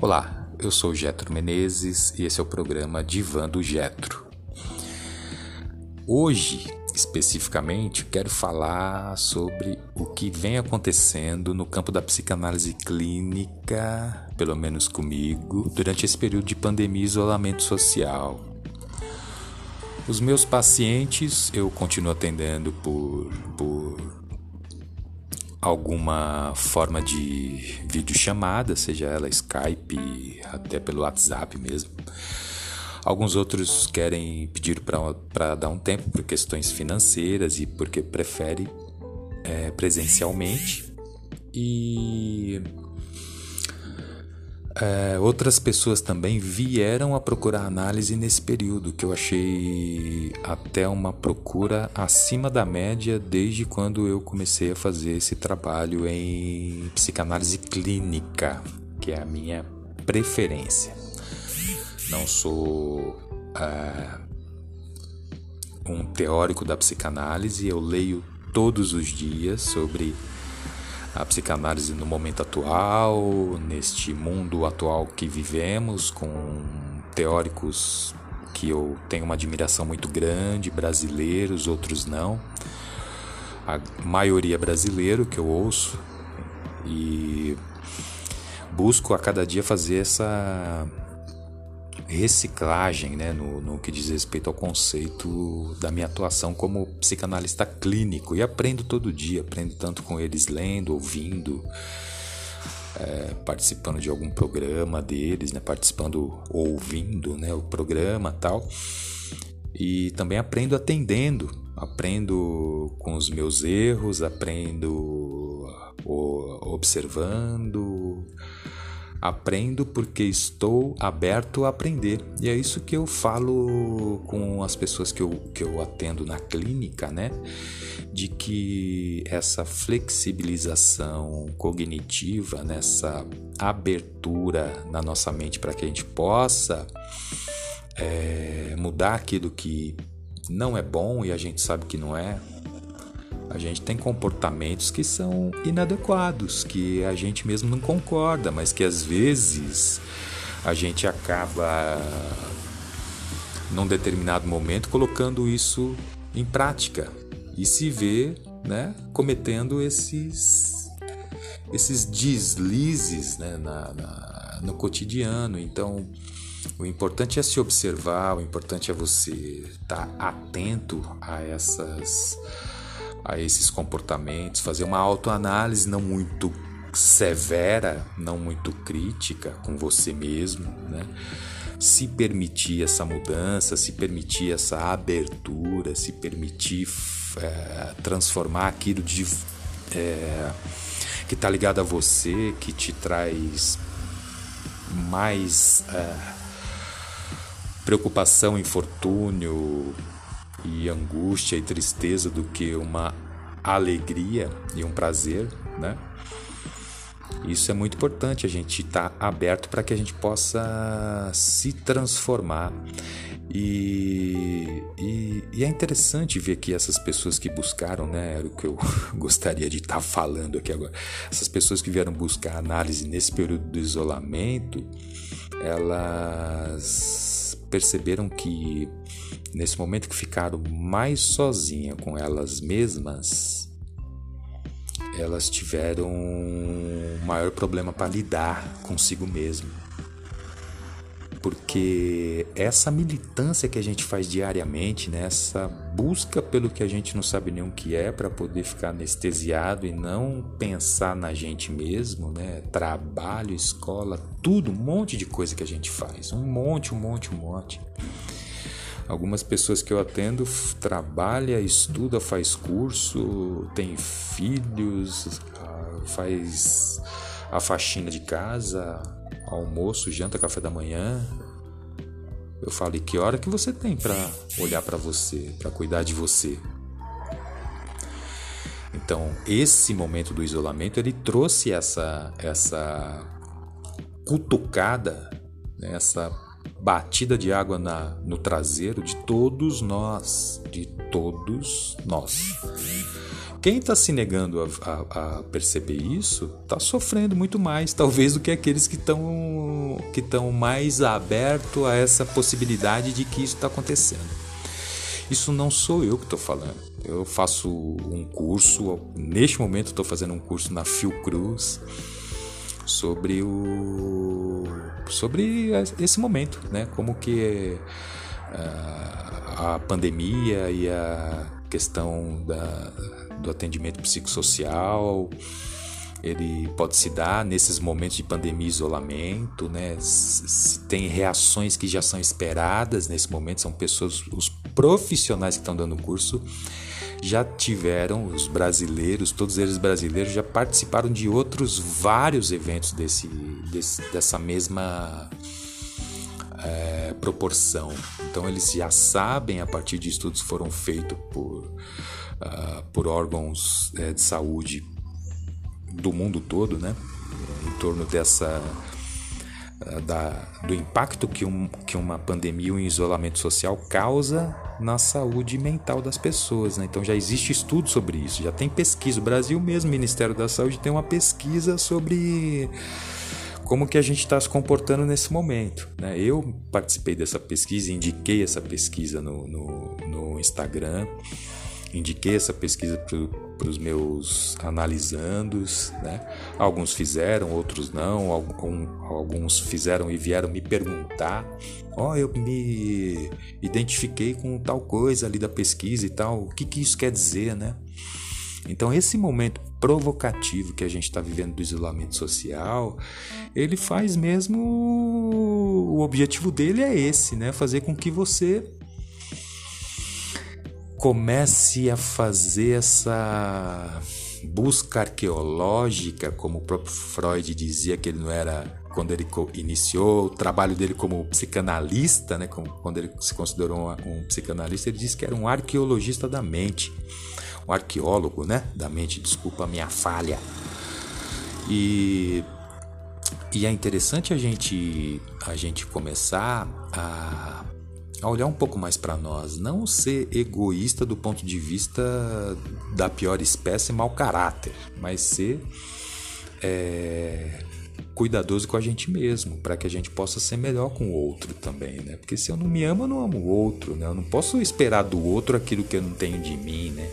Olá, eu sou Getro Menezes e esse é o programa Divan do Getro. Hoje, especificamente, quero falar sobre o que vem acontecendo no campo da psicanálise clínica, pelo menos comigo, durante esse período de pandemia e isolamento social. Os meus pacientes eu continuo atendendo por, por alguma forma de videochamada, seja ela Skype, até pelo WhatsApp mesmo. Alguns outros querem pedir para dar um tempo por questões financeiras e porque prefere é, presencialmente. E é, outras pessoas também vieram a procurar análise nesse período, que eu achei até uma procura acima da média desde quando eu comecei a fazer esse trabalho em psicanálise clínica, que é a minha preferência. Não sou é, um teórico da psicanálise, eu leio todos os dias sobre a psicanálise no momento atual, neste mundo atual que vivemos, com teóricos que eu tenho uma admiração muito grande, brasileiros, outros não. A maioria brasileiro que eu ouço e busco a cada dia fazer essa reciclagem né, no, no que diz respeito ao conceito da minha atuação como psicanalista clínico. E aprendo todo dia, aprendo tanto com eles lendo, ouvindo, é, participando de algum programa deles, né, participando, ouvindo né, o programa tal. E também aprendo atendendo, aprendo com os meus erros, aprendo observando Aprendo porque estou aberto a aprender. E é isso que eu falo com as pessoas que eu, que eu atendo na clínica, né? De que essa flexibilização cognitiva, nessa abertura na nossa mente para que a gente possa é, mudar aquilo que não é bom e a gente sabe que não é, a gente tem comportamentos que são inadequados, que a gente mesmo não concorda, mas que às vezes a gente acaba num determinado momento colocando isso em prática e se vê, né, cometendo esses esses deslizes né, na, na, no cotidiano. Então, o importante é se observar, o importante é você estar tá atento a essas a esses comportamentos, fazer uma autoanálise não muito severa, não muito crítica com você mesmo, né? Se permitir essa mudança, se permitir essa abertura, se permitir é, transformar aquilo de, é, que está ligado a você, que te traz mais é, preocupação, infortúnio, e angústia e tristeza do que uma alegria e um prazer, né? Isso é muito importante, a gente estar tá aberto para que a gente possa se transformar. E, e, e, é interessante ver que essas pessoas que buscaram, né, era o que eu gostaria de estar tá falando aqui agora, essas pessoas que vieram buscar análise nesse período do isolamento, elas perceberam que nesse momento que ficaram mais sozinhas com elas mesmas, elas tiveram um maior problema para lidar consigo mesmo. Porque essa militância que a gente faz diariamente, né, essa busca pelo que a gente não sabe nem o que é para poder ficar anestesiado e não pensar na gente mesmo, né? Trabalho, escola, tudo, um monte de coisa que a gente faz, um monte, um monte, um monte. Algumas pessoas que eu atendo trabalha, estuda, faz curso, tem filhos, ah, faz a faxina de casa, almoço, janta, café da manhã. Eu falo, e que hora que você tem para olhar para você, para cuidar de você? Então, esse momento do isolamento, ele trouxe essa essa cutucada, né, essa batida de água na, no traseiro de todos nós, de todos nós. quem está se negando a, a, a perceber isso está sofrendo muito mais, talvez, do que aqueles que estão que estão mais abertos a essa possibilidade de que isso está acontecendo. Isso não sou eu que estou falando. Eu faço um curso, neste momento estou fazendo um curso na Fiocruz sobre o sobre esse momento, né? Como que ah, a pandemia e a questão da, do atendimento psicossocial ele pode se dar nesses momentos de pandemia e isolamento, né? Se tem reações que já são esperadas nesse momento, são pessoas, os profissionais que estão dando o curso já tiveram, os brasileiros, todos eles brasileiros, já participaram de outros vários eventos desse, desse dessa mesma é, proporção. Então eles já sabem, a partir de estudos foram feitos por, uh, por órgãos é, de saúde do mundo todo, né? em torno dessa da, do impacto que, um, que uma pandemia e um isolamento social causa na saúde mental das pessoas. Né? Então já existe estudo sobre isso, já tem pesquisa. O Brasil mesmo, Ministério da Saúde, tem uma pesquisa sobre como que a gente está se comportando nesse momento. Né? Eu participei dessa pesquisa, indiquei essa pesquisa no, no, no Instagram indiquei essa pesquisa para os meus analisandos, né? Alguns fizeram, outros não, alguns fizeram e vieram me perguntar, ó, oh, eu me identifiquei com tal coisa ali da pesquisa e tal, o que, que isso quer dizer, né? Então esse momento provocativo que a gente está vivendo do isolamento social, ele faz mesmo o objetivo dele é esse, né? Fazer com que você comece a fazer essa busca arqueológica, como o próprio Freud dizia que ele não era quando ele iniciou o trabalho dele como psicanalista, né, como, quando ele se considerou um, um psicanalista, ele disse que era um arqueologista da mente, um arqueólogo, né, da mente. Desculpa a minha falha. E e é interessante a gente a gente começar a a olhar um pouco mais para nós, não ser egoísta do ponto de vista da pior espécie mau caráter, mas ser é, cuidadoso com a gente mesmo, para que a gente possa ser melhor com o outro também, né? Porque se eu não me amo, eu não amo o outro, né? Eu não posso esperar do outro aquilo que eu não tenho de mim, né?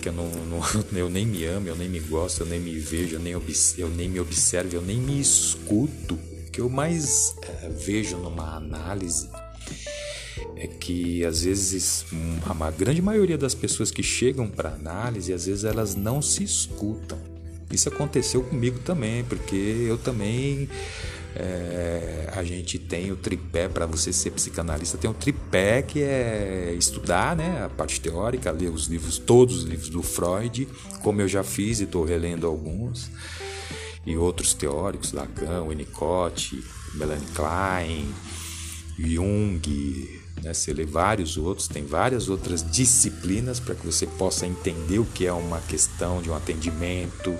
Que eu, não, não eu nem me amo, eu nem me gosto, eu nem me vejo, eu nem, eu nem me observo, eu nem me escuto. O que eu mais é, vejo numa análise é que às vezes a grande maioria das pessoas que chegam para análise, às vezes elas não se escutam. Isso aconteceu comigo também, porque eu também é, a gente tem o tripé para você ser psicanalista, tem o tripé que é estudar, né, a parte teórica, ler os livros, todos os livros do Freud, como eu já fiz e estou relendo alguns, e outros teóricos, Lacan, Winnicott, Melanie Klein, Jung, né? Você lê vários outros, tem várias outras disciplinas para que você possa entender o que é uma questão de um atendimento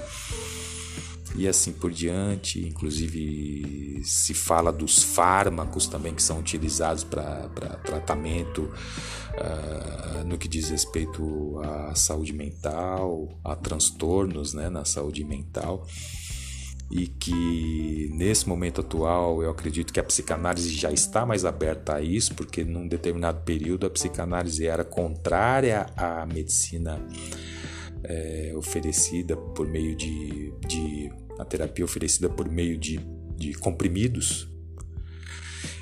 e assim por diante. Inclusive, se fala dos fármacos também que são utilizados para tratamento uh, no que diz respeito à saúde mental, a transtornos né, na saúde mental e que nesse momento atual eu acredito que a psicanálise já está mais aberta a isso, porque num determinado período a psicanálise era contrária à medicina é, oferecida por meio de, de a terapia oferecida por meio de, de comprimidos.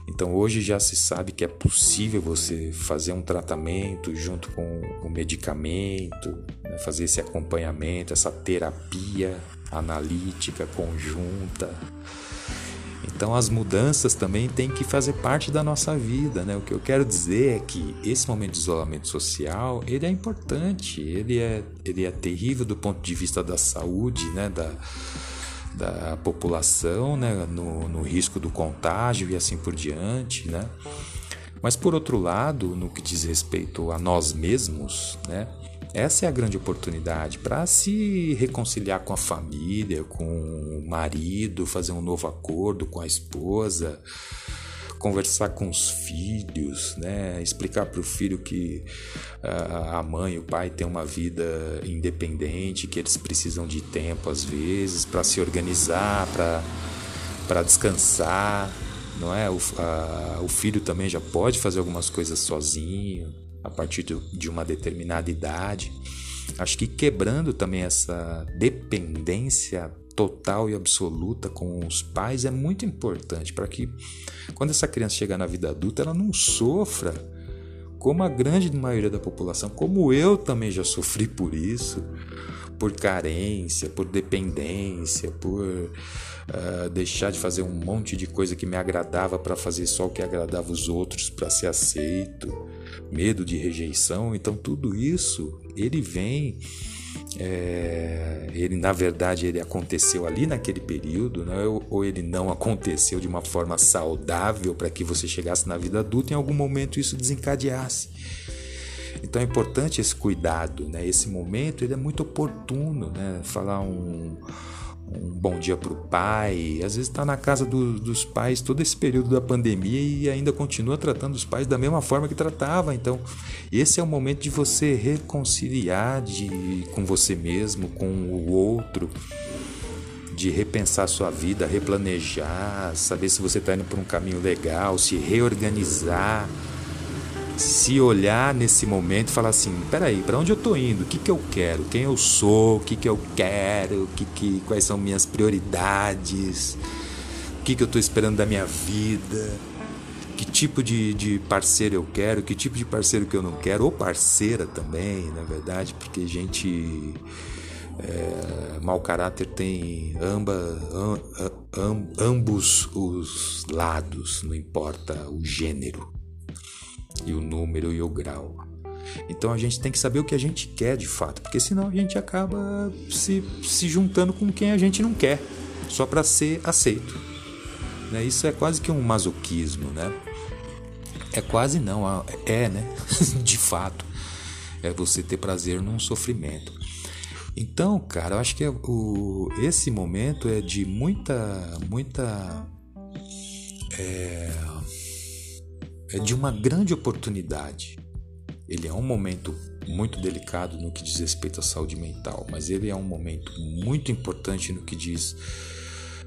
Então hoje já se sabe que é possível você fazer um tratamento junto com o medicamento, né, fazer esse acompanhamento, essa terapia analítica, conjunta. Então as mudanças também têm que fazer parte da nossa vida, né? O que eu quero dizer é que esse momento de isolamento social, ele é importante, ele é, ele é terrível do ponto de vista da saúde, né? Da, da população, né? No, no risco do contágio e assim por diante, né? Mas por outro lado, no que diz respeito a nós mesmos, né? Essa é a grande oportunidade para se reconciliar com a família, com o marido, fazer um novo acordo com a esposa, conversar com os filhos, né? explicar para o filho que uh, a mãe e o pai têm uma vida independente, que eles precisam de tempo às vezes para se organizar, para descansar, não é? O, a, o filho também já pode fazer algumas coisas sozinho a partir de, uma determinada idade. Acho que quebrando também essa dependência total e absoluta com os pais é muito importante para que quando essa criança chegar na vida adulta ela não sofra como a grande maioria da população, como eu também já sofri por isso, por carência, por dependência, por uh, deixar de fazer um monte de coisa que me agradava para fazer só o que agradava os outros para ser aceito, medo de rejeição. Então tudo isso ele vem é, ele na verdade ele aconteceu ali naquele período, né? ou, ele não aconteceu de uma forma saudável para que você chegasse na vida adulta em algum momento isso desencadeasse. Então é importante esse cuidado, né? Esse momento ele é muito oportuno, né? Falar um um bom dia para o pai, às vezes está na casa do, dos pais todo esse período da pandemia e ainda continua tratando os pais da mesma forma que tratava. Então, esse é o momento de você reconciliar de, com você mesmo, com o outro, de repensar sua vida, replanejar, saber se você está indo por um caminho legal, se reorganizar se olhar nesse momento e falar assim: peraí, para onde eu tô indo? O que, que eu quero? Quem eu sou? O que, que eu quero? O que, que, quais são minhas prioridades? O que, que eu estou esperando da minha vida? Que tipo de, de parceiro eu quero? Que tipo de parceiro que eu não quero? Ou parceira também, na verdade, porque gente. É, mau caráter tem amba, am, am, ambos os lados, não importa o gênero e o número e o grau. Então a gente tem que saber o que a gente quer de fato, porque senão a gente acaba se, se juntando com quem a gente não quer, só para ser aceito. Né? Isso é quase que um masoquismo, né? É quase não, é, né? de fato. É você ter prazer num sofrimento. Então, cara, eu acho que é o, esse momento é de muita, muita é, é de uma grande oportunidade. Ele é um momento muito delicado no que diz respeito à saúde mental, mas ele é um momento muito importante no que diz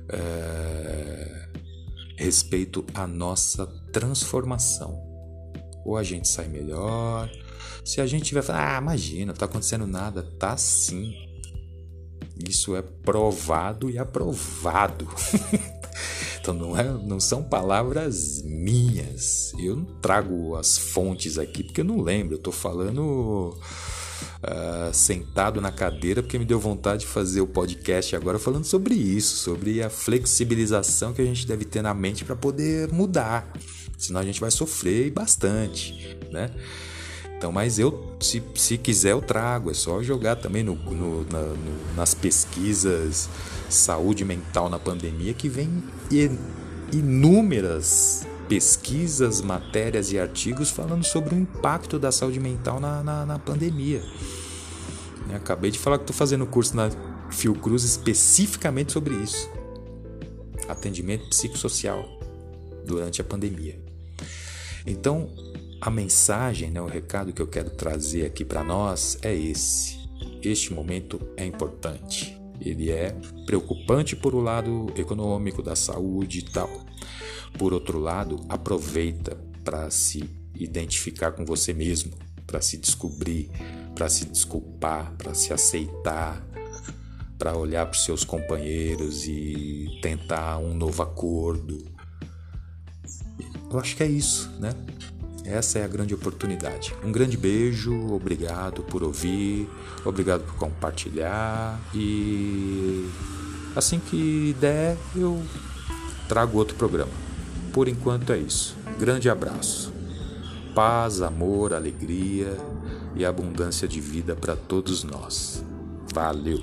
é, respeito à nossa transformação. Ou a gente sai melhor. Se a gente tiver ah, imagina, não tá acontecendo nada, tá sim. Isso é provado e aprovado. Então não, é, não são palavras minhas. Eu não trago as fontes aqui porque eu não lembro. Eu estou falando uh, sentado na cadeira porque me deu vontade de fazer o podcast agora falando sobre isso, sobre a flexibilização que a gente deve ter na mente para poder mudar. Senão a gente vai sofrer bastante, né? Então, mas eu, se, se quiser, eu trago. É só jogar também no, no, na, no, nas pesquisas saúde mental na pandemia que vem inúmeras pesquisas, matérias e artigos falando sobre o impacto da saúde mental na, na, na pandemia. acabei de falar que estou fazendo curso na Fiocruz especificamente sobre isso. Atendimento psicossocial durante a pandemia. Então, a mensagem, né, o recado que eu quero trazer aqui para nós é esse. Este momento é importante. Ele é preocupante por o lado econômico, da saúde e tal. Por outro lado, aproveita para se identificar com você mesmo, para se descobrir, para se desculpar, para se aceitar, para olhar para os seus companheiros e tentar um novo acordo. Eu acho que é isso, né? Essa é a grande oportunidade. Um grande beijo, obrigado por ouvir, obrigado por compartilhar e assim que der eu trago outro programa. Por enquanto é isso. Grande abraço. Paz, amor, alegria e abundância de vida para todos nós. Valeu!